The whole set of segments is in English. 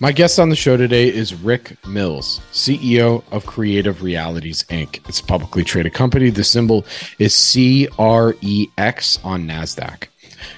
My guest on the show today is Rick Mills, CEO of Creative Realities Inc. It's a publicly traded company. The symbol is CREX on NASDAQ.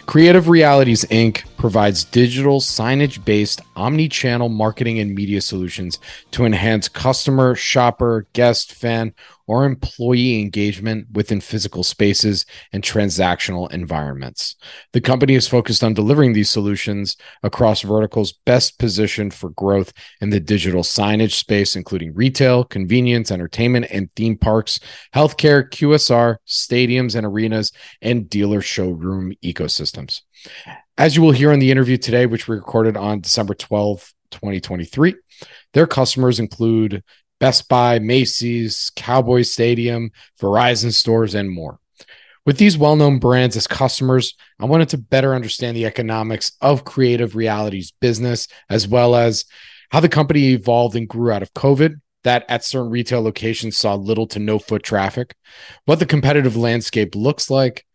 Creative Realities Inc. provides digital signage based omni channel marketing and media solutions to enhance customer, shopper, guest, fan, or employee engagement within physical spaces and transactional environments. The company is focused on delivering these solutions across verticals best positioned for growth in the digital signage space, including retail, convenience, entertainment, and theme parks, healthcare, QSR, stadiums and arenas, and dealer showroom ecosystems. As you will hear in the interview today, which we recorded on December 12, 2023, their customers include Best Buy, Macy's, Cowboy Stadium, Verizon stores, and more. With these well known brands as customers, I wanted to better understand the economics of Creative Realities business, as well as how the company evolved and grew out of COVID, that at certain retail locations saw little to no foot traffic, what the competitive landscape looks like,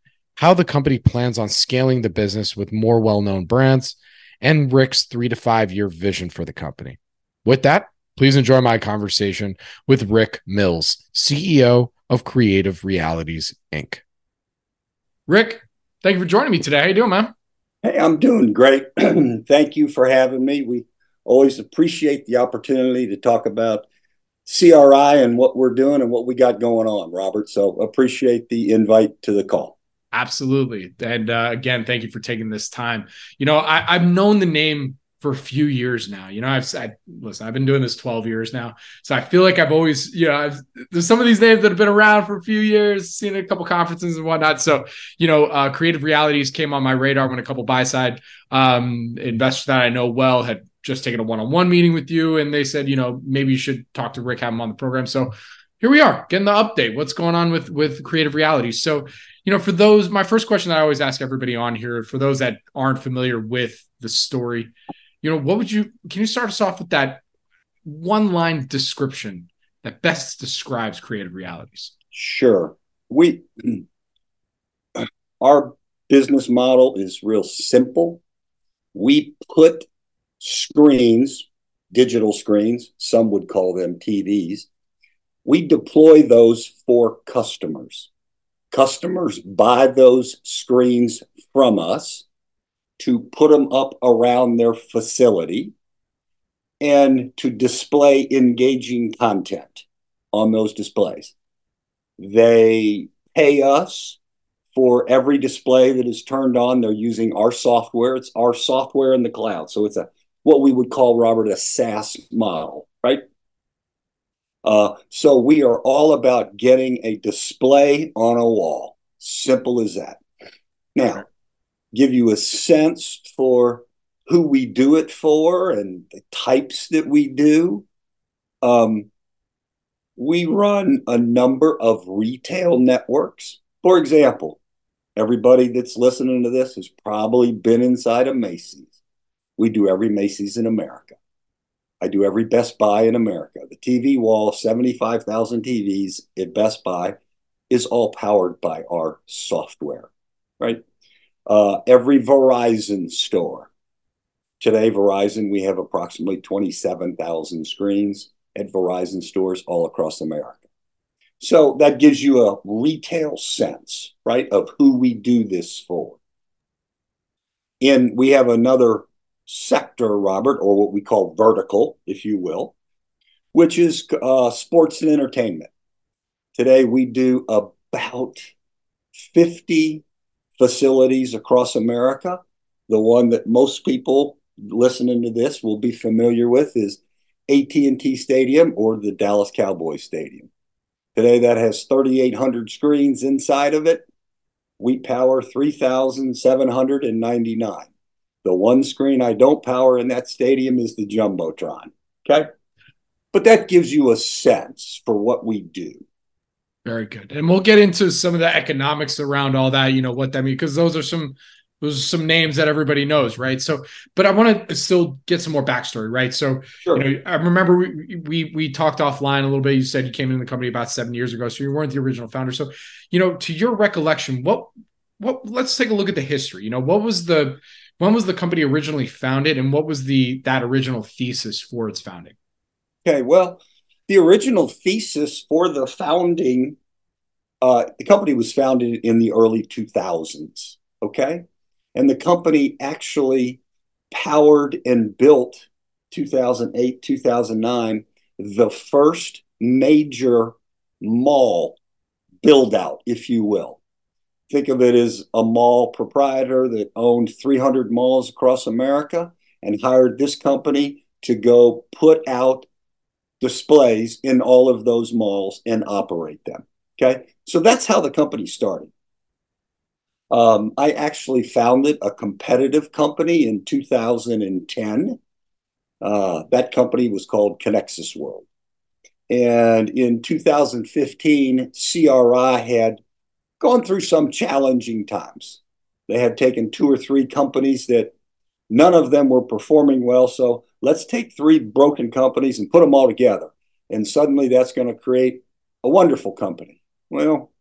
how the company plans on scaling the business with more well known brands, and Rick's three to five year vision for the company. With that, Please enjoy my conversation with Rick Mills, CEO of Creative Realities Inc. Rick, thank you for joining me today. How you doing, man? Hey, I'm doing great. thank you for having me. We always appreciate the opportunity to talk about CRI and what we're doing and what we got going on, Robert. So appreciate the invite to the call. Absolutely. And uh, again, thank you for taking this time. You know, I, have known the name for a few years now. You know, I've I, listen, I've been doing this 12 years now. So I feel like I've always, you know, I've, there's some of these names that have been around for a few years, seen a couple conferences and whatnot. So, you know, uh, creative realities came on my radar when a couple buy side um, investors that I know well had just taken a one-on-one meeting with you. And they said, you know, maybe you should talk to Rick, have him on the program. So here we are getting the update. What's going on with, with creative realities? So, you know, for those, my first question that I always ask everybody on here, for those that aren't familiar with the story, you know, what would you can you start us off with that one line description that best describes creative realities? Sure. We our business model is real simple. We put screens, digital screens, some would call them TVs. We deploy those for customers. Customers buy those screens from us to put them up around their facility and to display engaging content on those displays. They pay us for every display that is turned on. They're using our software. It's our software in the cloud. So it's a what we would call, Robert, a SaaS model, right? Uh, so we are all about getting a display on a wall. Simple as that. Now, give you a sense for who we do it for and the types that we do. Um, we run a number of retail networks. For example, everybody that's listening to this has probably been inside a Macy's. We do every Macy's in America. I do every Best Buy in America. The TV wall, 75,000 TVs at Best Buy, is all powered by our software, right? uh, every Verizon store. Today, Verizon, we have approximately 27,000 screens at Verizon stores all across America. So that gives you a retail sense, right, of who we do this for. And we have another sector, Robert, or what we call vertical, if you will, which is uh, sports and entertainment. Today, we do about 50 facilities across America. The one that most people listening to this will be familiar with is AT&T Stadium or the Dallas Cowboys Stadium. Today that has 3800 screens inside of it. We power 3799. The one screen I don't power in that stadium is the Jumbotron. Okay. But that gives you a sense for what we do. Very good. And we'll get into some of the economics around all that, you know, what that means, because those are some those are some names that everybody knows, right? So, but I want to still get some more backstory, right? So, sure. you know, I remember we, we we talked offline a little bit. You said you came into the company about seven years ago, so you weren't the original founder. So, you know, to your recollection, what what? Let's take a look at the history. You know, what was the when was the company originally founded, and what was the that original thesis for its founding? Okay, well, the original thesis for the founding, uh, the company was founded in the early 2000s. Okay, and the company actually powered and built 2008, 2009, the first major mall build out, if you will. Think of it as a mall proprietor that owned 300 malls across America and hired this company to go put out displays in all of those malls and operate them. Okay. So that's how the company started. Um, I actually founded a competitive company in 2010. Uh, that company was called ConeXus World. And in 2015, CRI had gone through some challenging times. They had taken two or three companies that none of them were performing well. So let's take three broken companies and put them all together. And suddenly that's going to create a wonderful company. Well,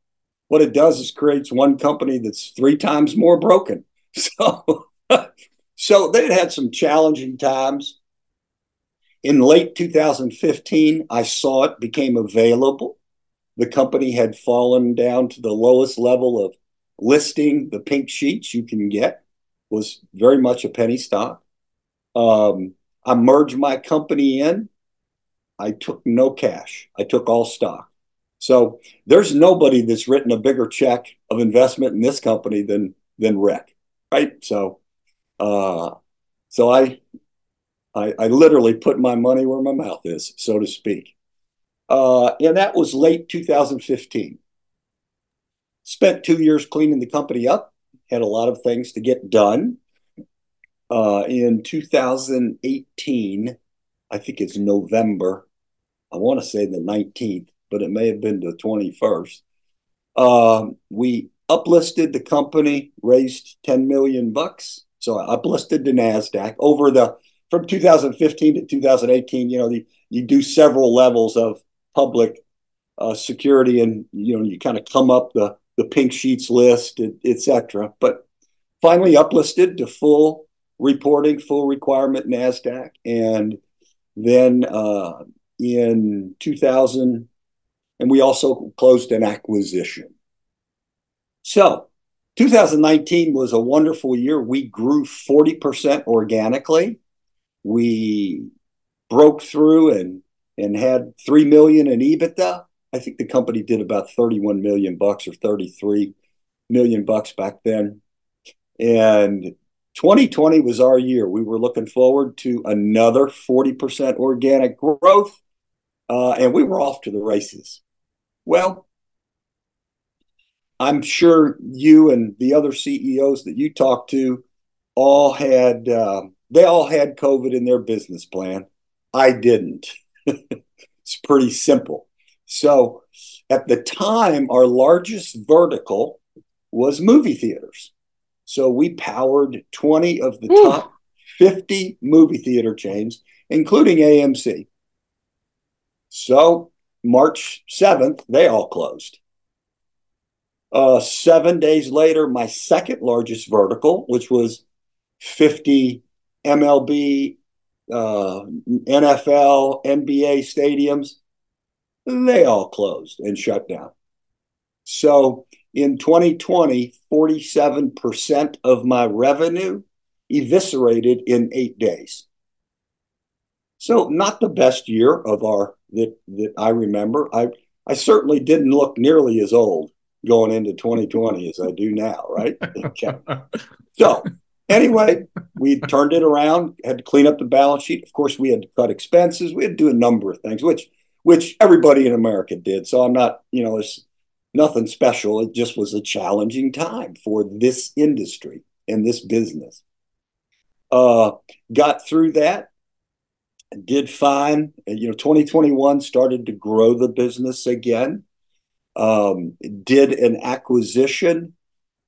what it does is creates one company that's three times more broken. So, so they had some challenging times. In late 2015, I saw it became available. The company had fallen down to the lowest level of listing. The pink sheets you can get was very much a penny stock. Um, I merged my company in. I took no cash. I took all stock. So there's nobody that's written a bigger check of investment in this company than than Rick, right? So, uh, so I, I, I literally put my money where my mouth is, so to speak. Uh, and that was late 2015. Spent two years cleaning the company up. Had a lot of things to get done. Uh, in 2018, I think it's November. I want to say the 19th but it may have been the 21st. Um, we uplisted the company, raised 10 million bucks. So I uplisted to NASDAQ over the from 2015 to 2018. You know, the, you do several levels of public uh, security, and you know, you kind of come up the the pink sheets list, etc. But finally uplisted to full reporting, full requirement NASDAQ, and then uh, in 2000 and we also closed an acquisition. So 2019 was a wonderful year. We grew 40% organically. We broke through and and had 3 million in EBITDA. I think the company did about 31 million bucks or 33 million bucks back then. And 2020 was our year. We were looking forward to another 40% organic growth, uh, and we were off to the races. Well, I'm sure you and the other CEOs that you talked to all had uh, they all had COVID in their business plan. I didn't. It's pretty simple. So at the time, our largest vertical was movie theaters. So we powered 20 of the Ooh. top 50 movie theater chains, including AMC. So March 7th, they all closed. Uh, seven days later, my second largest vertical, which was 50 MLB, uh, NFL, NBA stadiums, they all closed and shut down. So in 2020, 47% of my revenue eviscerated in eight days. So not the best year of our that that I remember. I I certainly didn't look nearly as old going into 2020 as I do now, right? Okay. so anyway, we turned it around, had to clean up the balance sheet. Of course, we had to cut expenses. We had to do a number of things, which which everybody in America did. So I'm not, you know, it's nothing special. It just was a challenging time for this industry and this business. Uh, got through that, did fine. You know, 2021 started to grow the business again. Um, did an acquisition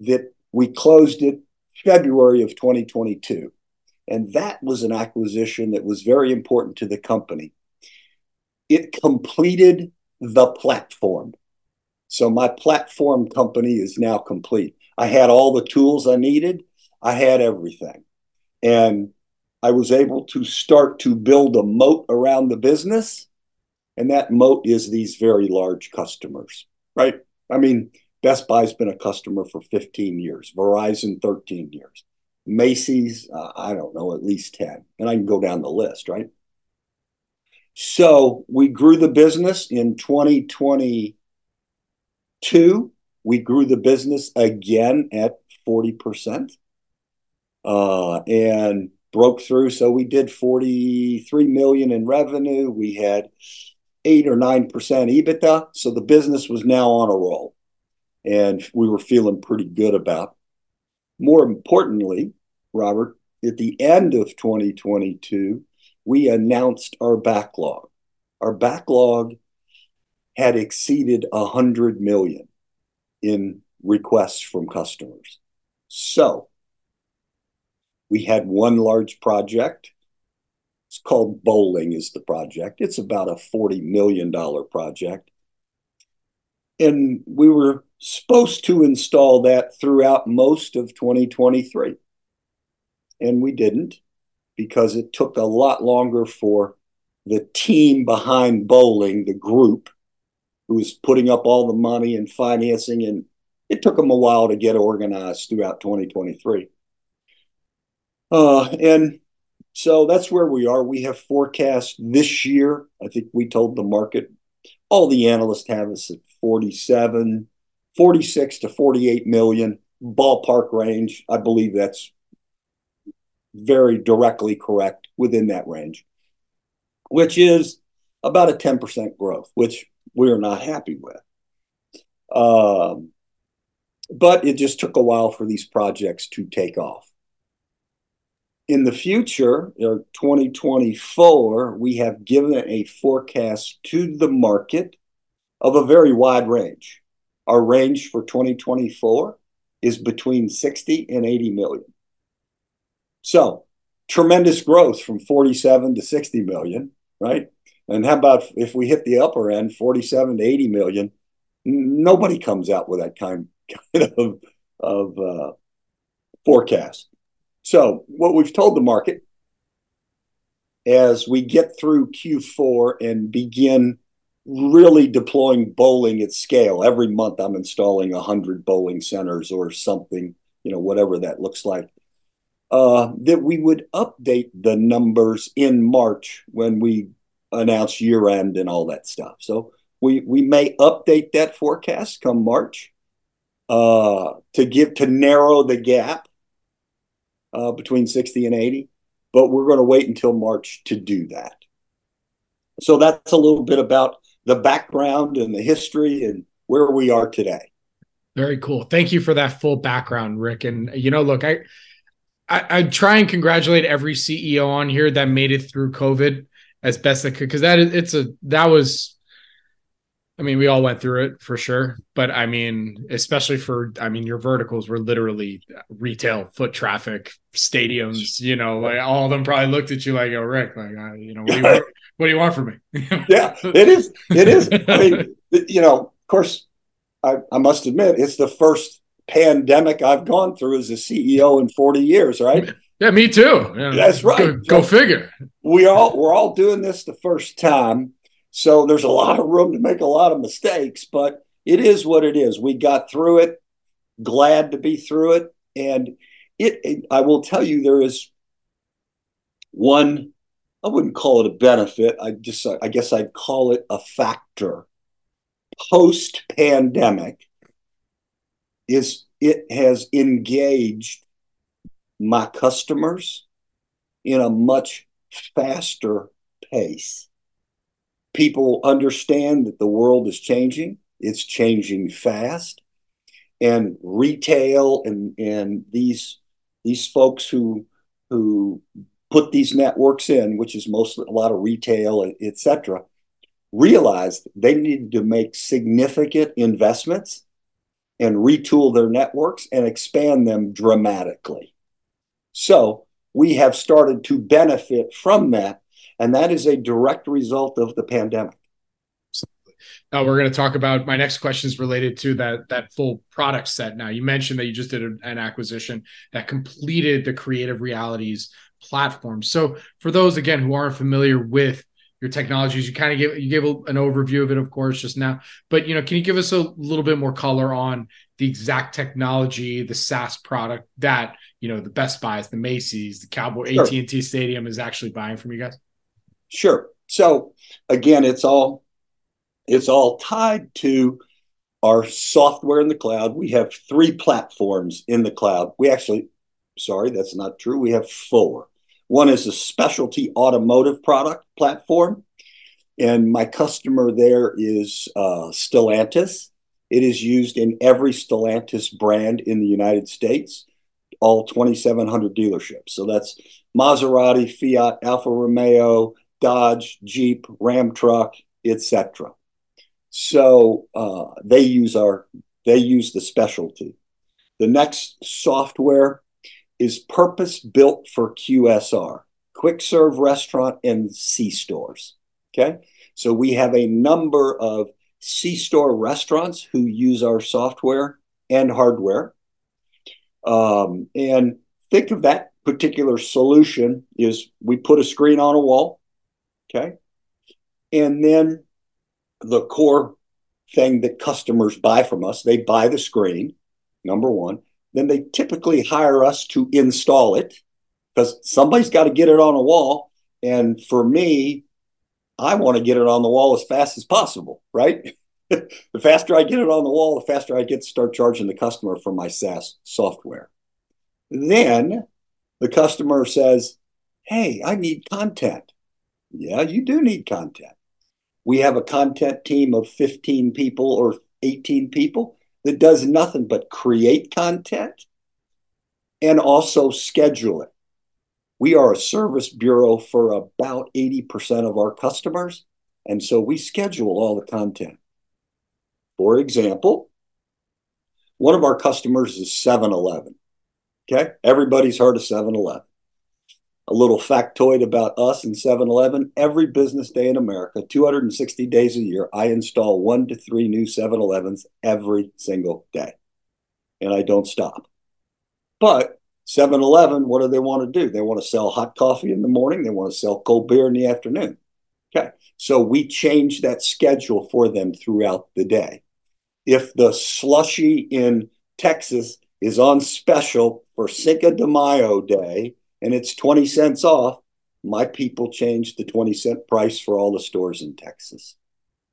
that we closed it February of 2022. And that was an acquisition that was very important to the company. It completed the platform. So my platform company is now complete. I had all the tools I needed, I had everything. And I was able to start to build a moat around the business. And that moat is these very large customers, right? I mean, Best Buy's been a customer for 15 years, Verizon 13 years, Macy's, uh, I don't know, at least 10. And I can go down the list, right? So we grew the business in 2022. We grew the business again at 40% uh, and broke through. So we did 43 million in revenue. We had eight or nine percent EBITDA. So the business was now on a roll and we were feeling pretty good about. More importantly, Robert, at the end of 2022, we announced our backlog. Our backlog had exceeded 100 million in requests from customers. So we had one large project. It's called Bowling is the project. It's about a $40 million project. And we were supposed to install that throughout most of 2023. And we didn't because it took a lot longer for the team behind bowling, the group who was putting up all the money and financing, and it took them a while to get organized throughout 2023. Uh, and so that's where we are. We have forecast this year. I think we told the market, all the analysts have us at 47, 46 to 48 million ballpark range. I believe that's very directly correct within that range, which is about a 10% growth, which we're not happy with. Um, but it just took a while for these projects to take off. In the future, 2024, we have given a forecast to the market of a very wide range. Our range for 2024 is between 60 and 80 million. So tremendous growth from 47 to 60 million, right? And how about if we hit the upper end, 47 to 80 million? Nobody comes out with that kind, kind of, of uh, forecast. So what we've told the market as we get through Q4 and begin really deploying bowling at scale. Every month I'm installing 100 bowling centers or something, you know, whatever that looks like. Uh, that we would update the numbers in March when we announce year end and all that stuff. So we we may update that forecast come March uh, to give to narrow the gap uh, between 60 and 80, but we're going to wait until March to do that. So that's a little bit about the background and the history and where we are today. Very cool. Thank you for that full background, Rick. And you know, look, I I, I try and congratulate every CEO on here that made it through COVID as best they could because that is it's a that was I mean, we all went through it for sure, but I mean, especially for I mean, your verticals were literally retail, foot traffic, stadiums. You know, like all of them probably looked at you like, "Oh, Rick, like, uh, you know, you, want, what do you want from me?" yeah, it is. It is. I mean, you know, of course, I, I must admit, it's the first pandemic I've gone through as a CEO in forty years. Right? Yeah, me too. Yeah. That's right. Go, go figure. We all we're all doing this the first time so there's a lot of room to make a lot of mistakes, but it is what it is. We got through it, glad to be through it. And it, it I will tell you, there is one, I wouldn't call it a benefit. I just, I guess I'd call it a factor. Post pandemic is it has engaged my customers in a much faster pace people understand that the world is changing. It's changing fast. And retail and, and these these folks who who put these networks in, which is mostly a lot of retail, et cetera, realized they needed to make significant investments and retool their networks and expand them dramatically. So we have started to benefit from that. And that is a direct result of the pandemic. Uh, we're going to talk about my next question is related to that that full product set. Now, you mentioned that you just did an acquisition that completed the Creative Realities platform. So, for those again who aren't familiar with your technologies, you kind of give you gave an overview of it, of course, just now. But you know, can you give us a little bit more color on the exact technology, the SaaS product that you know the Best Buys, the Macy's, the Cowboy, sure. AT and T Stadium is actually buying from you guys? Sure. So again, it's all it's all tied to our software in the cloud. We have three platforms in the cloud. We actually, sorry, that's not true. We have four. One is a specialty automotive product platform, and my customer there is uh, Stellantis. It is used in every Stellantis brand in the United States, all 2,700 dealerships. So that's Maserati, Fiat, Alfa Romeo, Dodge, Jeep, Ram truck, etc. So uh, they use our they use the specialty. The next software is purpose built for QSR, quick serve restaurant and C stores. Okay, so we have a number of C store restaurants who use our software and hardware. Um, and think of that particular solution is we put a screen on a wall, okay, and then the core thing that customers buy from us. They buy the screen, number one. Then they typically hire us to install it because somebody's got to get it on a wall. And for me, I want to get it on the wall as fast as possible, right? the faster I get it on the wall, the faster I get to start charging the customer for my SaaS software. Then the customer says, Hey, I need content. Yeah, you do need content. We have a content team of 15 people or 18 people that does nothing but create content and also schedule it. We are a service bureau for about 80% of our customers. And so we schedule all the content. For example, one of our customers is 7 Eleven. Okay. Everybody's heard of 7 Eleven a little factoid about us and 7 Eleven. Every business day in America, 260 days a year, I install one to three new 7 Elevens every single day. And I don't stop. But 7 Eleven, what do they want to do? They want to sell hot coffee in the morning, they want to sell cold beer in the afternoon. Okay. So we change that schedule for them throughout the day. If the slushy in Texas is on special for Cinco de Mayo Day, and it's 20 cents off, my people changed the 20 cent price for all the stores in Texas.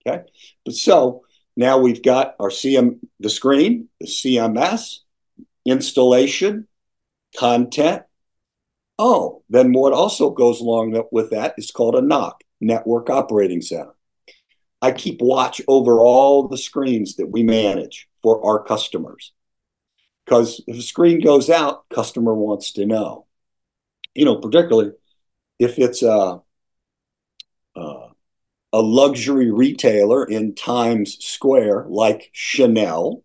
Okay. But so now we've got our CM, the screen, the CMS, installation, content. Oh, then what also goes along with that is called a NOC, Network Operating Center. I keep watch over all the screens that we manage for our customers. Because if a screen goes out, customer wants to know you know, particularly if it's a, a, a luxury retailer in Times Square like Chanel.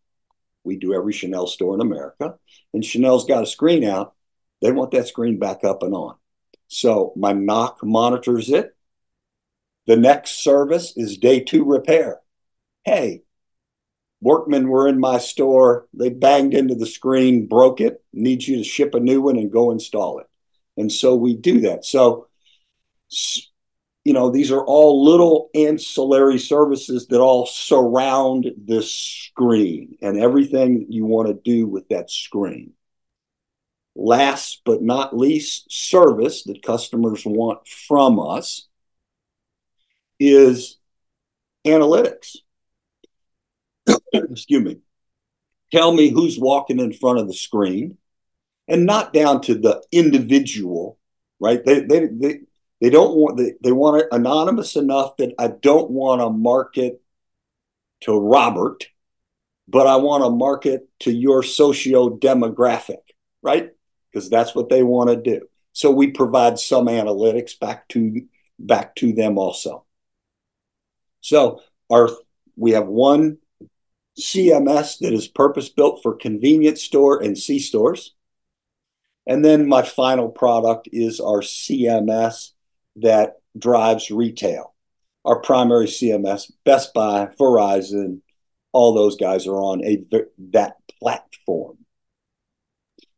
We do every Chanel store in America, and Chanel's got a screen out. They want that screen back up and on. So my NOC monitors it. The next service is day two repair. Hey, workmen were in my store. They banged into the screen, broke it, need you to ship a new one and go install it. And so we do that. So, you know, these are all little ancillary services that all surround this screen and everything you want to do with that screen. Last but not least, service that customers want from us is analytics. Excuse me. Tell me who's walking in front of the screen and not down to the individual, right? They they they, they don't want they, they want it anonymous enough that I don't want to market to Robert, but I want to market to your socio demographic, right? Because that's what they want to do. So we provide some analytics back to back to them also. So our we have one CMS that is purpose built for convenience store and C stores. And then my final product is our CMS that drives retail. Our primary CMS, Best Buy, Verizon, all those guys are on a that platform.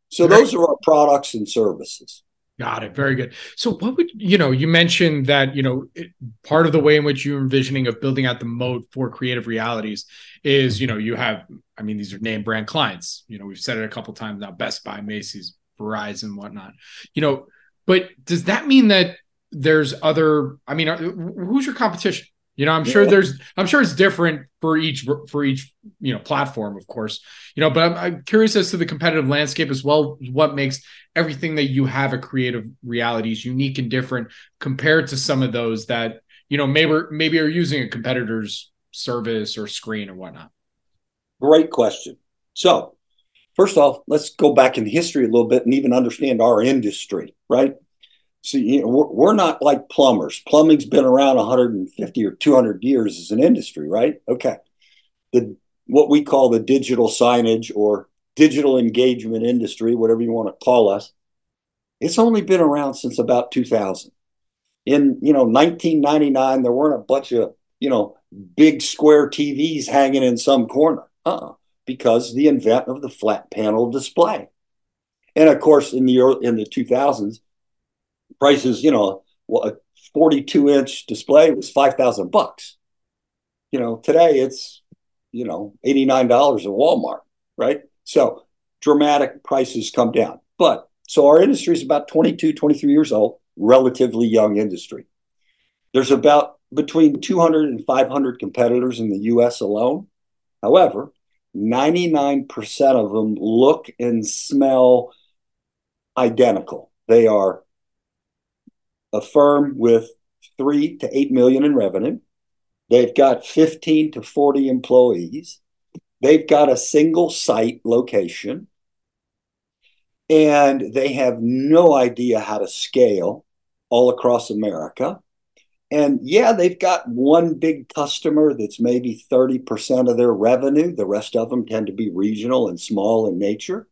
So those are our products and services. Got it. Very good. So, what would you know? You mentioned that you know it, part of the way in which you're envisioning of building out the moat for creative realities is you know you have I mean these are name brand clients. You know we've said it a couple times now: Best Buy, Macy's, Verizon, whatnot. You know, but does that mean that there's other? I mean, who's your competition? You know, I'm sure there's, I'm sure it's different for each for each you know platform, of course. You know, but I'm, I'm, curious as to the competitive landscape as well. What makes everything that you have at Creative Realities unique and different compared to some of those that you know maybe maybe are using a competitor's service or screen or whatnot. Great question. So, first off, let's go back in history a little bit and even understand our industry, right? See, you know, we're, we're not like plumbers. Plumbing's been around 150 or 200 years as an industry, right? Okay. The what we call the digital signage or digital engagement industry, whatever you want to call us, it's only been around since about 2000. In you know 1999, there weren't a bunch of you know big square TVs hanging in some corner, uh-uh, because the invent of the flat panel display. And of course, in the early, in the 2000s, prices, you know, a 42 inch display was 5,000 bucks. You know, today it's, you know, $89 at Walmart, right? So dramatic prices come down. But so our industry is about 22, 23 years old, relatively young industry. There's about between 200 and 500 competitors in the US alone. However, 99% of them look and smell identical. They are a firm with three to eight million in revenue. They've got 15 to 40 employees. They've got a single site location. And they have no idea how to scale all across America. And yeah, they've got one big customer that's maybe 30% of their revenue. The rest of them tend to be regional and small in nature.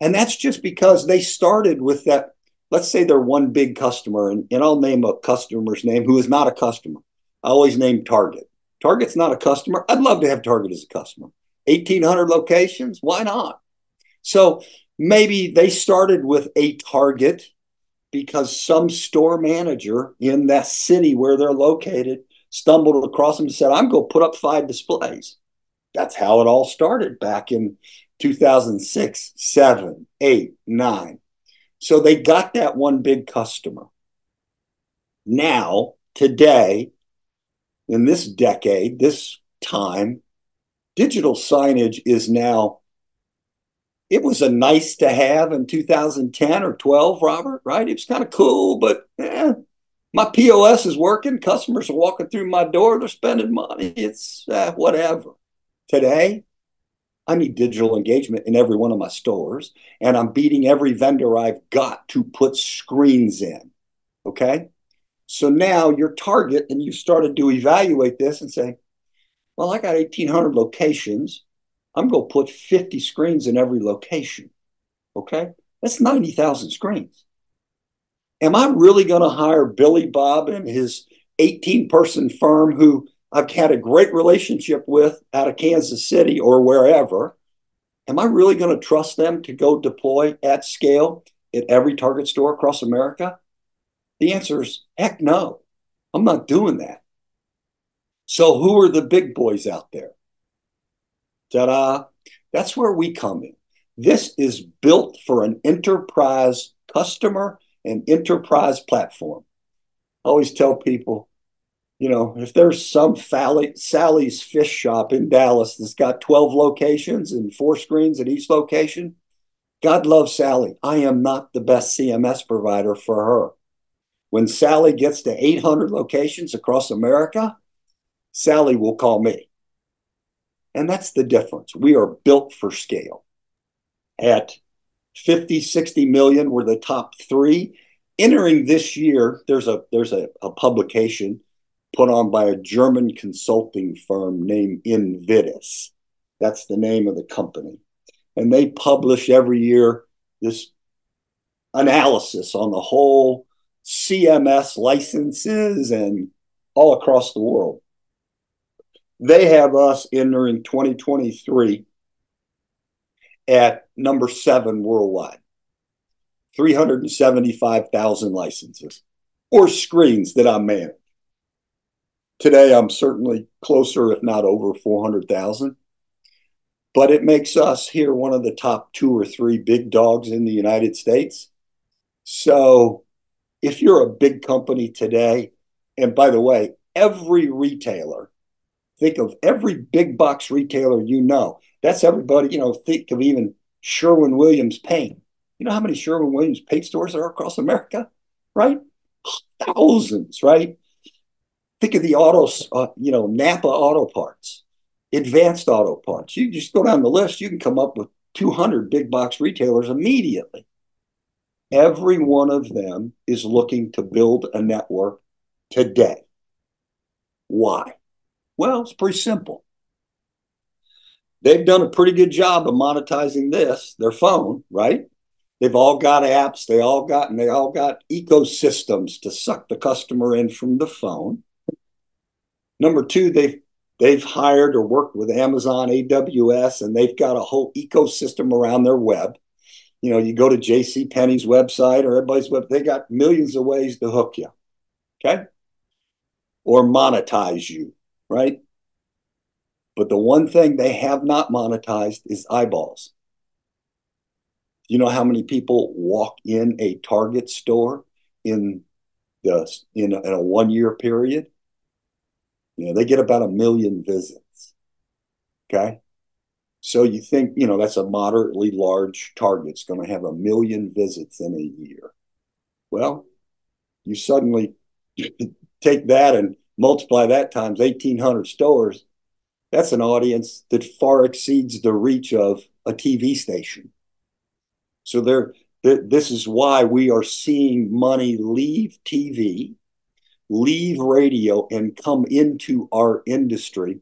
And that's just because they started with that let's say they're one big customer, and, and I'll name a customer's name who is not a customer. I always name Target. Target's not a customer. I'd love to have Target as a customer. 1,800 locations, why not? So maybe they started with a Target because some store manager in that city where they're located stumbled across them and said, I'm going to put up five displays. That's how it all started back in 2006, 7, 8, 9. So they got that one big customer. Now, today, in this decade, this time, digital signage is now it was a nice to have in 2010 or 12 robert right it was kind of cool but eh, my pos is working customers are walking through my door they're spending money it's uh, whatever today I need digital engagement in every one of my stores, and I'm beating every vendor I've got to put screens in. Okay. So now your target, and you started to evaluate this and say, well, I got 1,800 locations. I'm going to put 50 screens in every location. Okay. That's 90,000 screens. Am I really going to hire Billy Bob and his 18 person firm who I've had a great relationship with out of Kansas City or wherever. Am I really going to trust them to go deploy at scale at every Target store across America? The answer is heck no. I'm not doing that. So, who are the big boys out there? Ta da! That's where we come in. This is built for an enterprise customer and enterprise platform. I always tell people you know, if there's some Sally's fish shop in Dallas that's got 12 locations and four screens at each location, God loves Sally. I am not the best CMS provider for her. When Sally gets to 800 locations across America, Sally will call me. And that's the difference. We are built for scale. At 50, 60 million, we're the top three entering this year, there's a there's a, a publication put on by a German consulting firm named Invidis. That's the name of the company. And they publish every year this analysis on the whole CMS licenses and all across the world. They have us entering 2023 at number seven worldwide 375,000 licenses or screens that I manage. Today, I'm certainly closer, if not over 400,000. But it makes us here one of the top two or three big dogs in the United States. So if you're a big company today, and by the way, every retailer, think of every big box retailer you know. That's everybody, you know, think of even Sherwin Williams paint. You know how many Sherwin Williams paint stores there are across America, right? Thousands, right? Think of the autos, uh, you know, Napa Auto Parts, Advanced Auto Parts. You just go down the list, you can come up with 200 big box retailers immediately. Every one of them is looking to build a network today. Why? Well, it's pretty simple. They've done a pretty good job of monetizing this, their phone, right? They've all got apps, they all got and they all got ecosystems to suck the customer in from the phone. Number two, they've they've hired or worked with Amazon AWS and they've got a whole ecosystem around their web. You know, you go to JC Penney's website or everybody's web, they got millions of ways to hook you. Okay? Or monetize you, right? But the one thing they have not monetized is eyeballs. You know how many people walk in a Target store in the in a, in a one year period? You know, they get about a million visits. Okay. So you think, you know, that's a moderately large target. It's going to have a million visits in a year. Well, you suddenly take that and multiply that times 1,800 stores. That's an audience that far exceeds the reach of a TV station. So there, th- this is why we are seeing money leave TV leave radio and come into our industry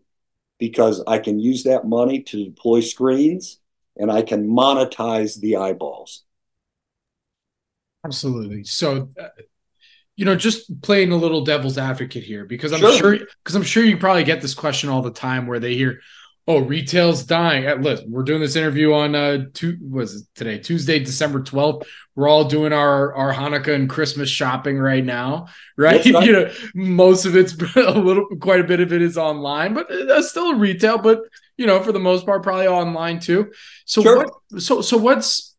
because I can use that money to deploy screens and I can monetize the eyeballs. Absolutely. So, uh, you know, just playing a little devil's advocate here because I'm sure because I'm sure you probably get this question all the time where they hear, Oh, retail's dying. Uh, listen, we're doing this interview on uh two was it today, Tuesday, December 12th. We're all doing our our Hanukkah and Christmas shopping right now, right? right. you know, most of it's a little quite a bit of it is online, but uh, that's still retail, but you know, for the most part, probably online too. So sure. what so so what's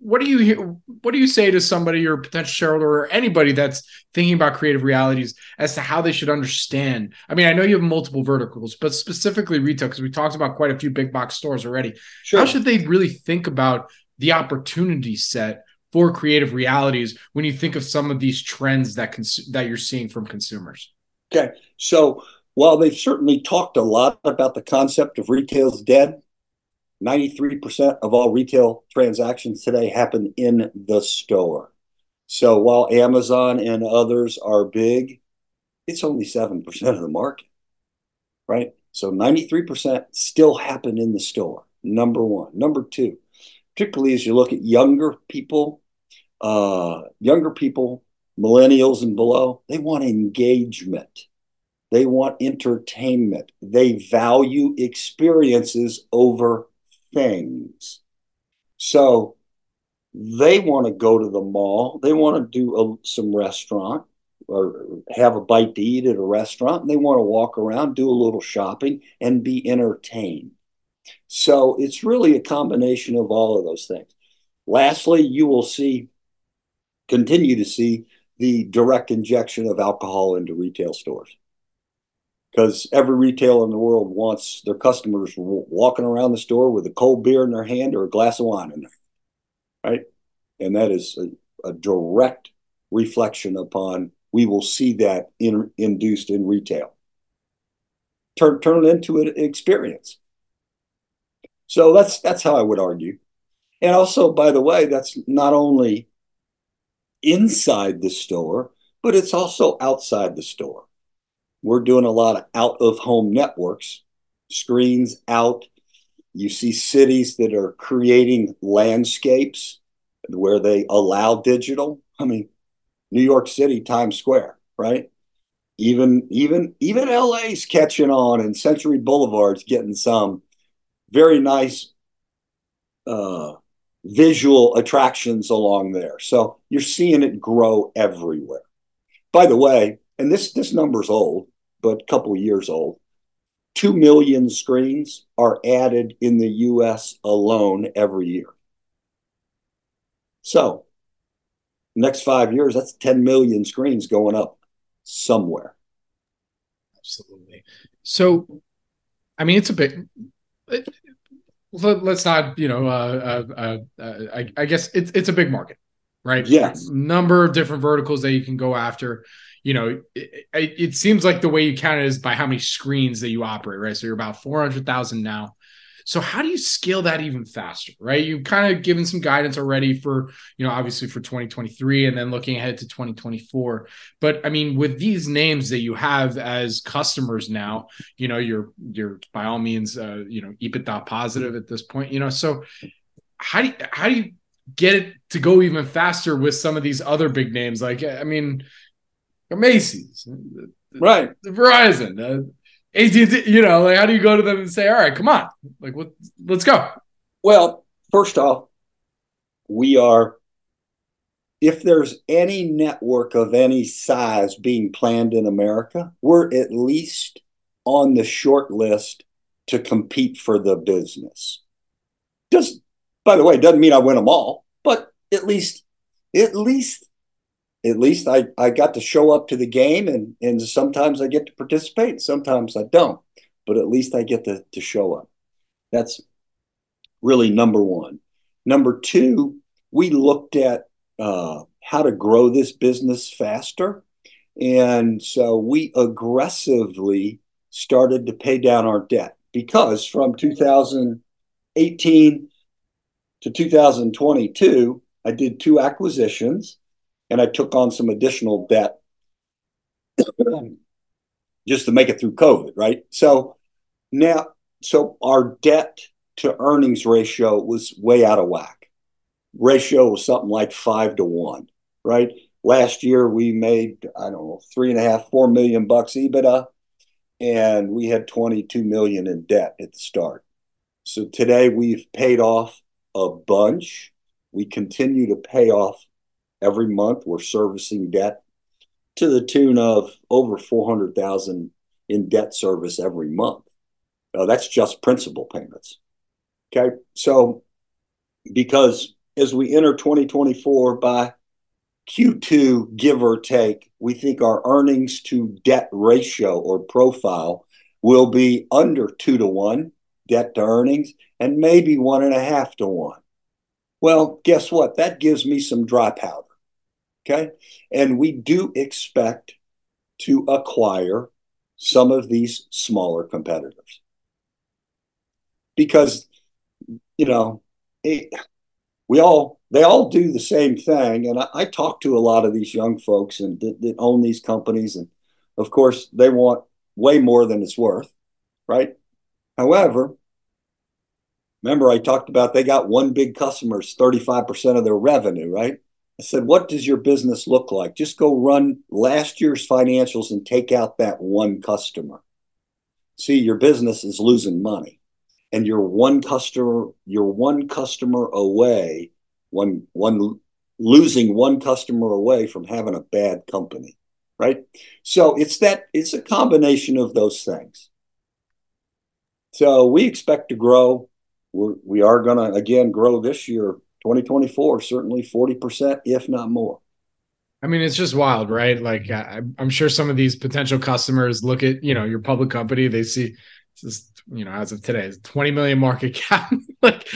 what do you hear, what do you say to somebody or potential shareholder or anybody that's thinking about creative realities as to how they should understand? I mean i know you have multiple verticals but specifically retail because we talked about quite a few big box stores already. Sure. how should they really think about the opportunity set for creative realities when you think of some of these trends that cons- that you're seeing from consumers? Okay. So while they've certainly talked a lot about the concept of retail's dead 93% of all retail transactions today happen in the store. So while Amazon and others are big, it's only 7% of the market, right? So 93% still happen in the store, number one. Number two, particularly as you look at younger people, uh, younger people, millennials and below, they want engagement. They want entertainment. They value experiences over things. So they want to go to the mall. They want to do a, some restaurant or have a bite to eat at a restaurant. And they want to walk around, do a little shopping, and be entertained. So it's really a combination of all of those things. Lastly, you will see, continue to see the direct injection of alcohol into retail stores because every retailer in the world wants their customers walking around the store with a cold beer in their hand or a glass of wine in there, right? And that is a, a direct reflection upon we will see that in, induced in retail. Turn turn it into an experience. So that's that's how I would argue. And also, by the way, that's not only inside the store, but it's also outside the store. We're doing a lot of out of home networks, screens out. You see cities that are creating landscapes where they allow digital. I mean, New York City, Times Square, right? Even even even LA's catching on, and Century Boulevard's getting some very nice uh, visual attractions along there. So you're seeing it grow everywhere. By the way, and this this number's old, but a couple years old. Two million screens are added in the U.S. alone every year. So, next five years, that's 10 million screens going up somewhere. Absolutely. So, I mean, it's a bit. It, let, us not, you know, uh, uh, uh, uh, I, I, guess it's it's a big market, right? Yes. Number of different verticals that you can go after. You know, it, it, seems like the way you count it is by how many screens that you operate, right? So you're about four hundred thousand now. So how do you scale that even faster, right? You've kind of given some guidance already for, you know, obviously for 2023 and then looking ahead to 2024. But I mean, with these names that you have as customers now, you know, you're you're by all means, uh, you know, EBITDA positive at this point, you know. So how do you, how do you get it to go even faster with some of these other big names? Like, I mean, Macy's, right? The Verizon, uh, AT&T, you know, like how do you go to them and say, all right, come on, like what, let's go. Well, first off, we are, if there's any network of any size being planned in America, we're at least on the short list to compete for the business. Just, by the way, it doesn't mean I win them all, but at least, at least at least I, I got to show up to the game and, and sometimes I get to participate, sometimes I don't, but at least I get to, to show up. That's really number one. Number two, we looked at uh, how to grow this business faster. And so we aggressively started to pay down our debt because from 2018 to 2022, I did two acquisitions and I took on some additional debt just to make it through COVID, right? So now, so our debt to earnings ratio was way out of whack. Ratio was something like five to one, right? Last year we made, I don't know, three and a half, four million bucks EBITDA, and we had 22 million in debt at the start. So today we've paid off a bunch. We continue to pay off every month we're servicing debt to the tune of over 400,000 in debt service every month. That's just principal payments. Okay. So, because as we enter 2024 by Q2, give or take, we think our earnings to debt ratio or profile will be under two to one debt to earnings and maybe one and a half to one. Well, guess what? That gives me some dry powder. Okay. And we do expect to acquire some of these smaller competitors because, you know, it, we all, they all do the same thing. And I, I talk to a lot of these young folks and that, that own these companies. And of course, they want way more than it's worth. Right. However, remember I talked about they got one big customer, 35% of their revenue, right? I said, What does your business look like? Just go run last year's financials and take out that one customer. See, your business is losing money. And you're one customer, you're one customer away, one one losing one customer away from having a bad company. Right. So it's that it's a combination of those things. So we expect to grow. We're, we are going to again grow this year 2024, certainly 40%, if not more. I mean, it's just wild, right? Like, I, am sure some of these potential customers look at, you know, your public company, they see, just, you know, as of today, 20 million market cap, like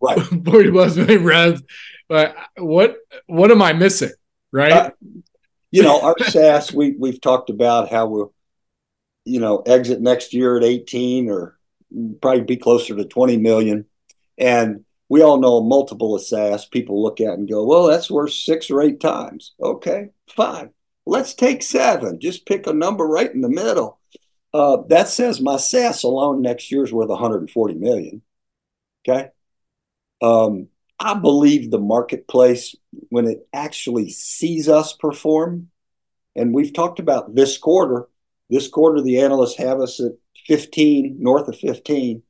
right. 40 plus million revs. But what, what am I missing? Right. Uh, you know, our SaaS, we, we've talked about how we'll, you know, exit next year at 18 or probably be closer to 20 million. And we all know multiple of SaaS people look at and go, well, that's worth six or eight times. Okay, fine. Let's take seven. Just pick a number right in the middle. Uh, that says my SaaS alone next year is worth 140 million. Okay. Um, I believe the marketplace, when it actually sees us perform, and we've talked about this quarter, this quarter, the analysts have us at 15, north of 15.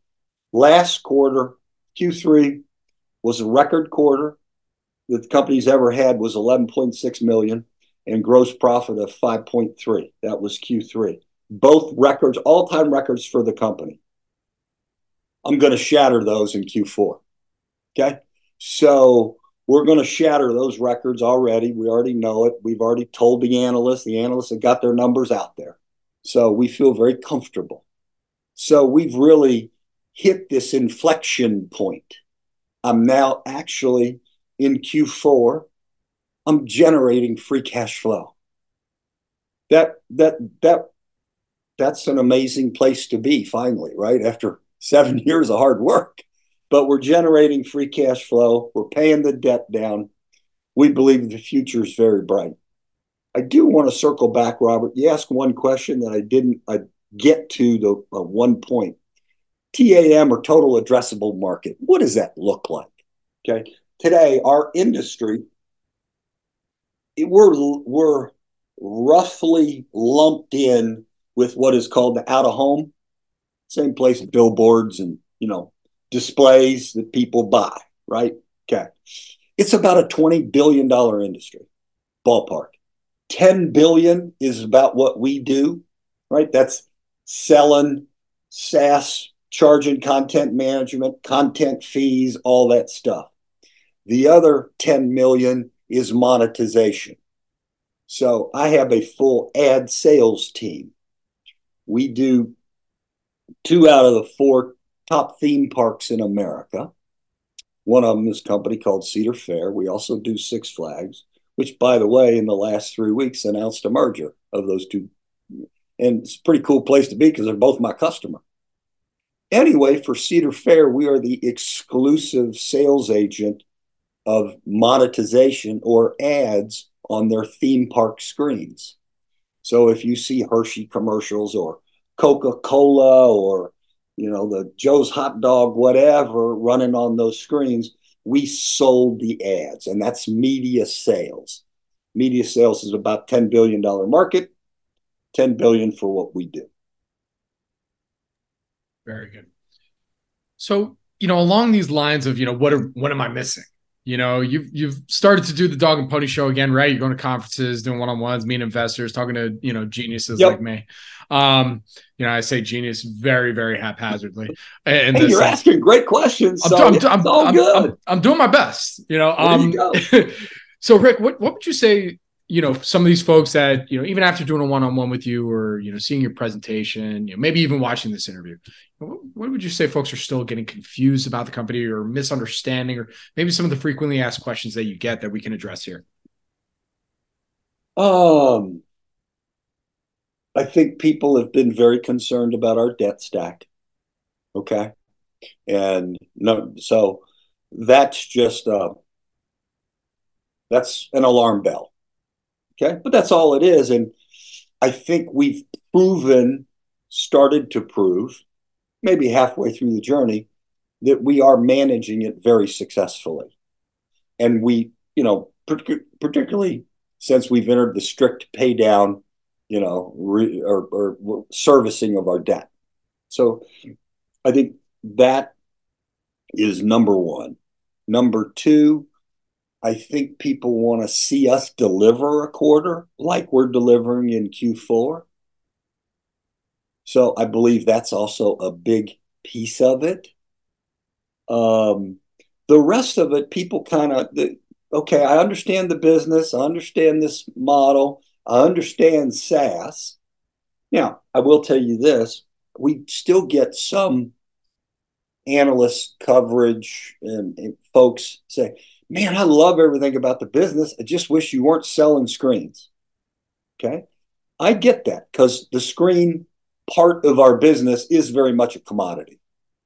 Last quarter, Q3, was a record quarter that the company's ever had was 11.6 million and gross profit of 5.3. That was Q3. Both records, all-time records for the company. I'm going to shatter those in Q4. Okay? So we're going to shatter those records already. We already know it. We've already told the analysts. The analysts have got their numbers out there. So we feel very comfortable. So we've really hit this inflection point. I'm now actually in Q4. I'm generating free cash flow. That that that that's an amazing place to be finally, right? After 7 years of hard work. But we're generating free cash flow, we're paying the debt down. We believe the future is very bright. I do want to circle back, Robert. You asked one question that I didn't I get to the uh, one point. TAM or total addressable market. What does that look like? Okay. Today, our industry, we're, we're roughly lumped in with what is called the out of home, same place billboards and, you know, displays that people buy, right? Okay. It's about a $20 billion industry, ballpark. 10 billion is about what we do, right? That's selling SaaS charging content management, content fees, all that stuff. The other 10 million is monetization. So I have a full ad sales team. We do two out of the four top theme parks in America. One of them is a company called Cedar Fair. We also do Six Flags, which, by the way, in the last three weeks announced a merger of those two. And it's a pretty cool place to be because they're both my customer. Anyway, for Cedar Fair, we are the exclusive sales agent of monetization or ads on their theme park screens. So if you see Hershey commercials or Coca-Cola or you know the Joe's hot dog whatever running on those screens, we sold the ads and that's media sales. Media sales is about 10 billion dollar market, 10 billion for what we do. Very good. So, you know, along these lines of, you know, what are what am I missing? You know, you've you've started to do the dog and pony show again, right? You're going to conferences, doing one-on-ones, meeting investors, talking to, you know, geniuses yep. like me. Um, you know, I say genius very, very haphazardly. And hey, you're sense. asking great questions. So I'm, I'm, I'm, I'm, doing my best, you know. Um, you so Rick, what, what would you say you know some of these folks that you know even after doing a one-on-one with you or you know seeing your presentation you know maybe even watching this interview what, would you say folks are still getting confused about the company or misunderstanding or maybe some of the frequently asked questions that you get that we can address here? Um i think people have been very concerned about our debt stack okay? And no so that's just uh that's an alarm bell Okay. But that's all it is. And I think we've proven, started to prove, maybe halfway through the journey, that we are managing it very successfully. And we, you know, particularly since we've entered the strict pay down, you know, re- or, or servicing of our debt. So I think that is number one. Number two, I think people want to see us deliver a quarter like we're delivering in Q4. So I believe that's also a big piece of it. Um, the rest of it, people kind of, okay, I understand the business, I understand this model, I understand SaaS. Now, I will tell you this we still get some analyst coverage and, and folks say, man, I love everything about the business. I just wish you weren't selling screens. Okay. I get that because the screen part of our business is very much a commodity.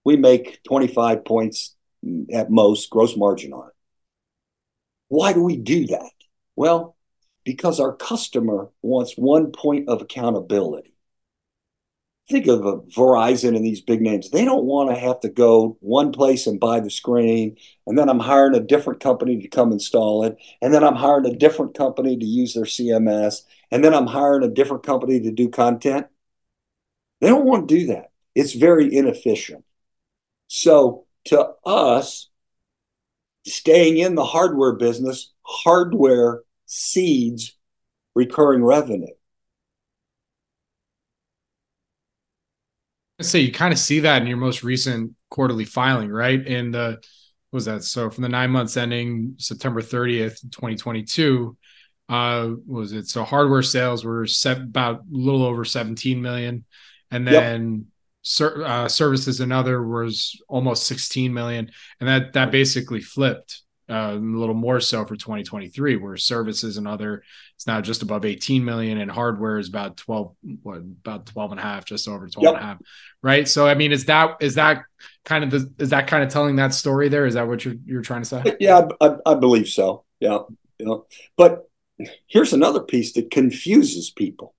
We make 25 points at most gross margin on it. Why do we do that? Well, because our customer wants one point of accountability. Think of a Verizon and these big names. They don't want to have to go one place and buy the screen, and then I'm hiring a different company to come install it, and then I'm hiring a different company to use their CMS, and then I'm hiring a different company to do content. They don't want to do that. It's very inefficient. So to us, staying in the hardware business, hardware seeds recurring revenue. So you kind of see that in your most recent quarterly filing, right? In the was that? So from the nine months ending September 30th, 2022, uh was it? So hardware sales were set about a little over 17 million. And then yep. ser- uh, services and other was almost 16 million. And that that basically flipped uh, a little more so for 2023 where services and other it's now just above 18 million and hardware is about 12 what about 12 and a half just over 12 yep. and a half right? So i mean is that is that kind of the is that kind of telling that story there? Is that what you're you're trying to say? Yeah i, I believe so. Yeah you know but here's another piece that confuses people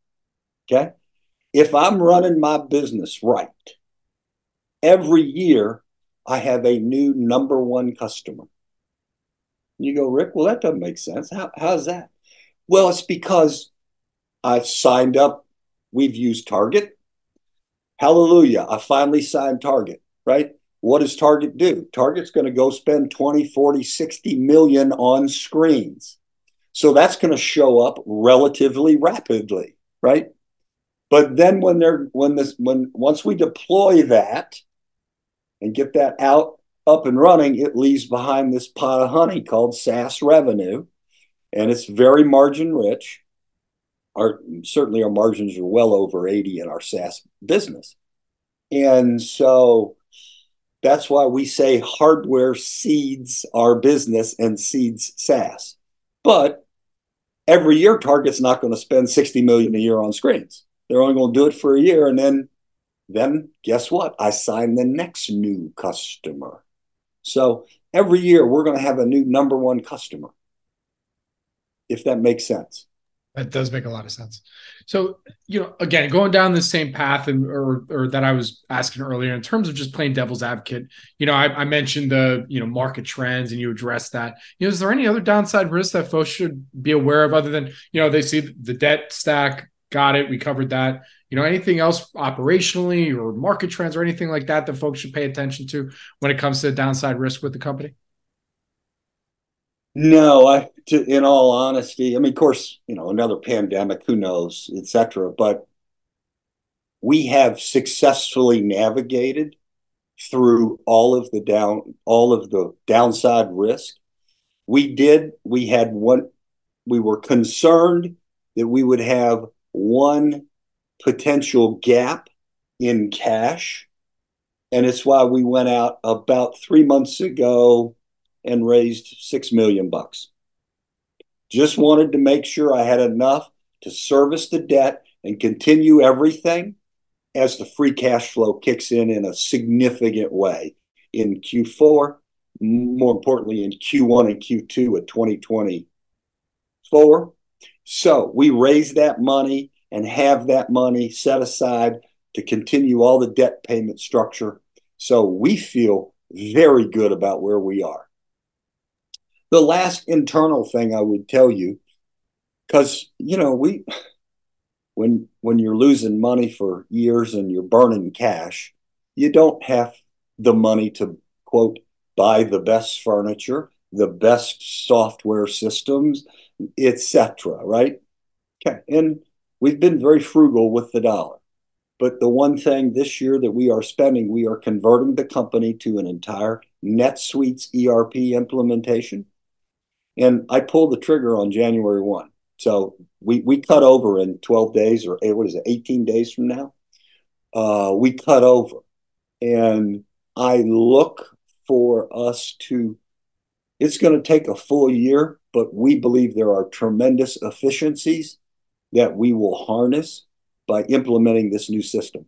okay? If i'm running my business right every year i have a new number one customer you go, Rick, well, that doesn't make sense. How, how's that? Well, it's because I've signed up. We've used Target. Hallelujah. I finally signed Target, right? What does Target do? Target's going to go spend 20, 40, 60 million on screens. So that's going to show up relatively rapidly, right? But then when they're when this when once we deploy that and get that out up and running, it leaves behind this pot of honey called SaaS revenue, and it's very margin rich. Our certainly our margins are well over 80 in our SaaS business. And so that's why we say hardware seeds our business and seeds SaaS. But every year Target's not going to spend 60 million a year on screens. They're only going to do it for a year and then then guess what? I sign the next new customer. So every year we're going to have a new number one customer, if that makes sense. That does make a lot of sense. So, you know, again, going down the same path and or or that I was asking earlier in terms of just playing devil's advocate, you know, I, I mentioned the you know market trends and you addressed that. You know, is there any other downside risks that folks should be aware of other than you know they see the debt stack? Got it. We covered that. You know anything else operationally or market trends or anything like that that folks should pay attention to when it comes to downside risk with the company? No i to, in all honesty i mean of course you know another pandemic who knows etc but we have successfully navigated through all of the down all of the downside risk. We did we had one we were concerned that we would have one potential gap in cash. And it's why we went out about three months ago and raised six million bucks. Just wanted to make sure I had enough to service the debt and continue everything as the free cash flow kicks in in a significant way in Q4, more importantly in Q1 and Q2 of 2024. So we raise that money and have that money set aside to continue all the debt payment structure. So we feel very good about where we are. The last internal thing I would tell you, because you know we, when when you're losing money for years and you're burning cash, you don't have the money to quote buy the best furniture, the best software systems, etc. Right? Okay, and we've been very frugal with the dollar. But the one thing this year that we are spending, we are converting the company to an entire NetSuite's ERP implementation. And I pulled the trigger on January 1. So we, we cut over in 12 days or what is it, 18 days from now? Uh, we cut over. And I look for us to, it's going to take a full year, but we believe there are tremendous efficiencies that we will harness by implementing this new system.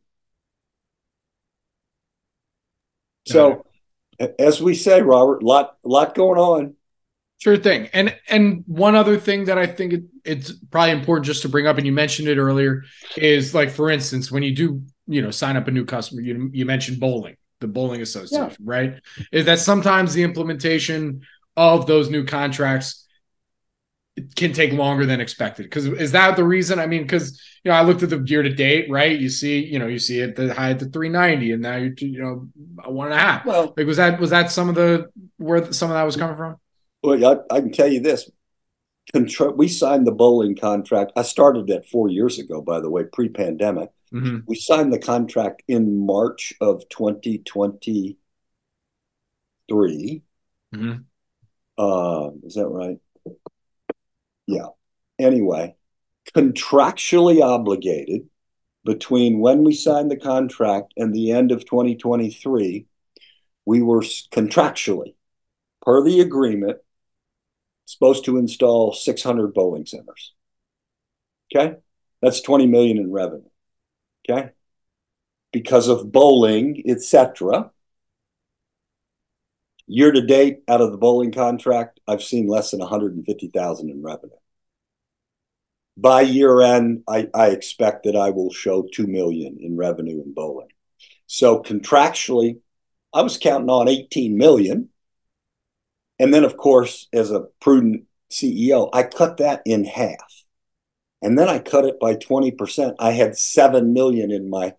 So As we say, Robert, lot lot going on. Sure thing. And and one other thing that I think it, it's probably important just to bring up, and you mentioned it earlier, is like for instance, when you do, you know, sign up a new customer, you you mentioned bowling, the bowling association, yeah. right? Is that sometimes the implementation of those new contracts can take longer than expected. Because is that the reason? I mean, because you know, I looked at the year to date, right? You see, you know, you see it the high at the 390, and now you you know one and a half. Well, like was that was that some of the where some of that was coming from? Well, I, I can tell you this. Contra- we signed the bowling contract. I started that four years ago, by the way, pre pandemic. Mm-hmm. We signed the contract in March of 2023. Mm-hmm. Uh, is that right? Yeah. Anyway, contractually obligated between when we signed the contract and the end of 2023, we were contractually, per the agreement, supposed to install 600 bowling centers. Okay? That's 20 million in revenue. Okay? Because of bowling, etc. Year to date, out of the bowling contract, I've seen less than 150,000 in revenue. By year end, I, I expect that I will show 2 million in revenue in bowling. So contractually, I was counting on 18 million and then, of course, as a prudent CEO, I cut that in half. And then I cut it by 20%. I had 7 million in my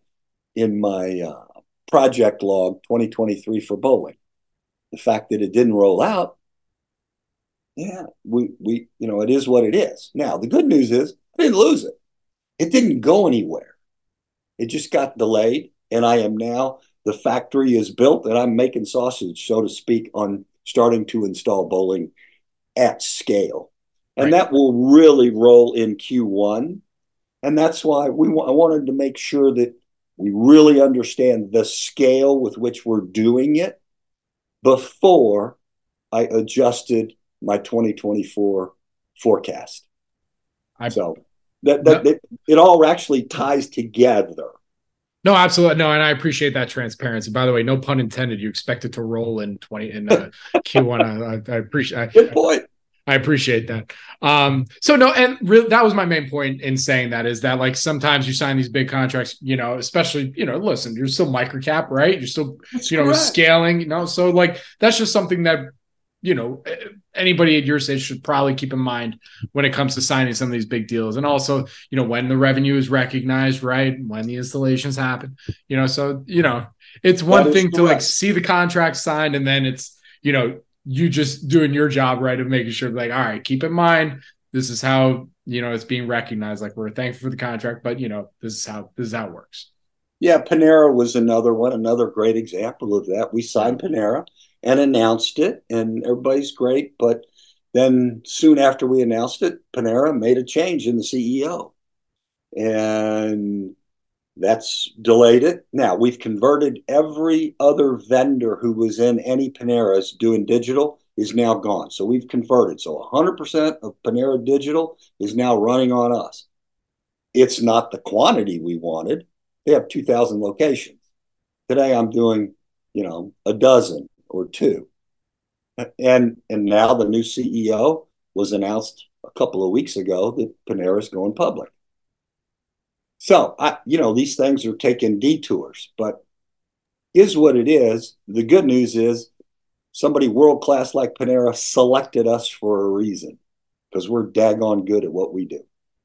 in my uh, project log 2023 for bowling. The fact that it didn't roll out, yeah, we we you know, it is what it is. Now, the good news is I didn't lose it. It didn't go anywhere. It just got delayed and I am now the factory is built and I'm making sausage, so to speak, on starting to install bowling at scale. And right. that will really roll in Q1. And that's why we I wanted to make sure that we really understand the scale with which we're doing it before I adjusted my 2024 forecast. I, so that, that, that it all actually ties together. No, absolutely no, and I appreciate that transparency. By the way, no pun intended. You expect it to roll in twenty in uh, Q1. I, I, appreciate. Good point. I appreciate that. Um, so no, and really, that was my main point in saying that is that like sometimes you sign these big contracts, you know, especially you know, listen, you're still microcap, right? You're still that's you know correct. scaling, you know, so like that's just something that you know anybody at your stage should probably keep in mind when it comes to signing some of these big deals and also you know when the revenue is recognized right when the installations happen you know so you know it's one thing to like see the contract signed and then it's you know you just doing your job right of making sure like all right keep in mind this is how you know it's being recognized. Like we're thankful for the contract but you know this is how this is how it works. Yeah panera was another one another great example of that. We signed panera and announced it, and everybody's great. But then soon after we announced it, Panera made a change in the CEO, and that's delayed it. Now we've converted every other vendor who was in any Paneras doing digital is now gone. So we've converted. So 100% of Panera Digital is now running on us. It's not the quantity we wanted. They have 2,000 locations. Today I'm doing, you know, a dozen or two. And and now the new CEO was announced a couple of weeks ago that Panera is going public. So I, you know, these things are taking detours, but is what it is. The good news is somebody world class like Panera selected us for a reason because we're daggone good at what we do.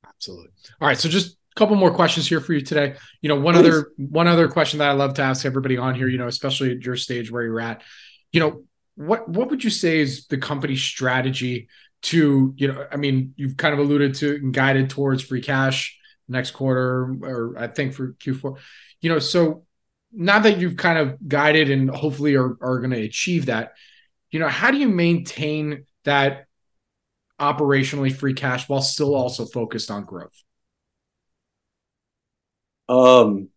Absolutely. All right. So just a couple more questions here for you today. You know, one Please. other one other question that I love to ask everybody on here, you know, especially at your stage where you're at, you know, what what would you say is the company's strategy to, you know, I mean, you've kind of alluded to and guided towards free cash next quarter, or I think for Q4. You know, so now that you've kind of guided and hopefully are, are going to achieve that, you know, how do you maintain that operationally free cash while still also focused on growth? Um,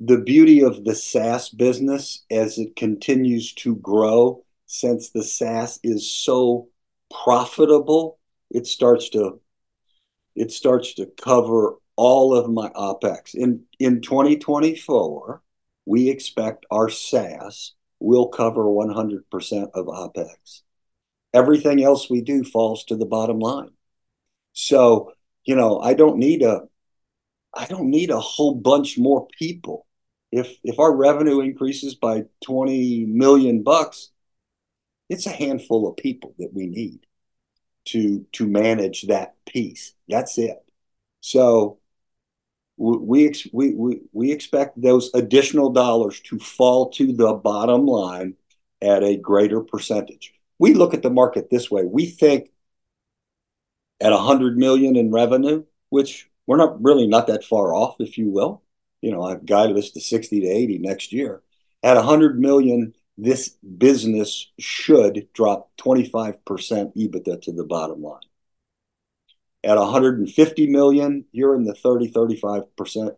the beauty of the SaaS business as it continues to grow, since the SaaS is so profitable, it starts to it starts to cover all of my opex. In in 2024, we expect our SaaS will cover 100% of OpEx. Everything else we do falls to the bottom line. So, you know, I don't need a I don't need a whole bunch more people. If if our revenue increases by 20 million bucks, it's a handful of people that we need to to manage that piece. That's it. So we, we, we, we expect those additional dollars to fall to the bottom line at a greater percentage. We look at the market this way. We think at 100 million in revenue, which we're not really not that far off, if you will. You know, I've guided us to 60 to 80 next year. At 100 million, this business should drop 25% EBITDA to the bottom line. At 150 million, you're in the 30 35%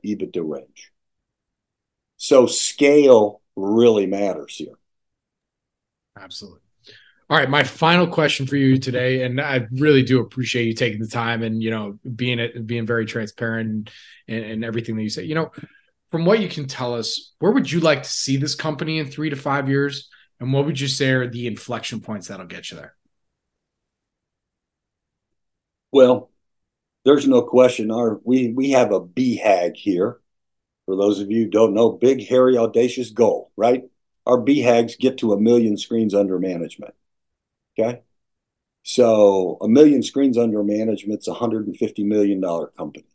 EBITDA range. So scale really matters here. Absolutely. All right, my final question for you today, and I really do appreciate you taking the time and you know being it being very transparent and, and everything that you say. You know, from what you can tell us, where would you like to see this company in three to five years, and what would you say are the inflection points that'll get you there? Well, there's no question. Our we we have a BHAG here. For those of you who don't know, big, hairy, audacious goal, right? Our BHAGs get to a million screens under management. Okay. So a million screens under management is a $150 million company.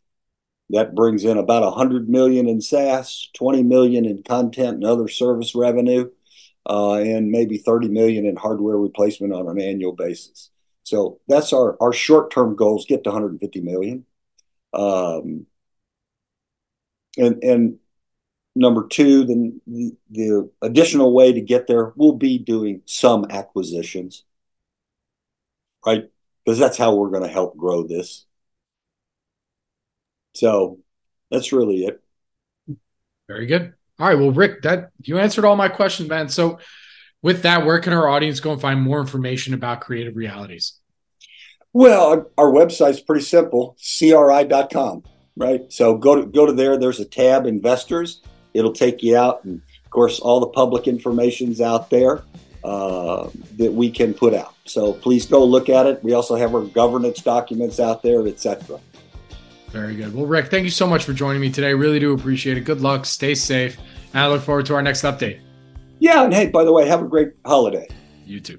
That brings in about 100 million in SaaS, 20 million in content and other service revenue, uh, and maybe 30 million in hardware replacement on an annual basis. So that's our, our short-term goals, get to 150 million. Um, and, and number two, then the, the additional way to get there will be doing some acquisitions, right? Because that's how we're going to help grow this. So that's really it. Very good. All right. Well, Rick, that you answered all my questions, man. So with that, where can our audience go and find more information about creative realities? Well, our, website's pretty simple, cri.com, right? So go to go to there. There's a tab, investors. It'll take you out, and of course, all the public information's out there uh, that we can put out. So please go look at it. We also have our governance documents out there, etc. Very good. Well, Rick, thank you so much for joining me today. Really do appreciate it. Good luck. Stay safe. And I look forward to our next update. Yeah. And hey, by the way, have a great holiday. You too.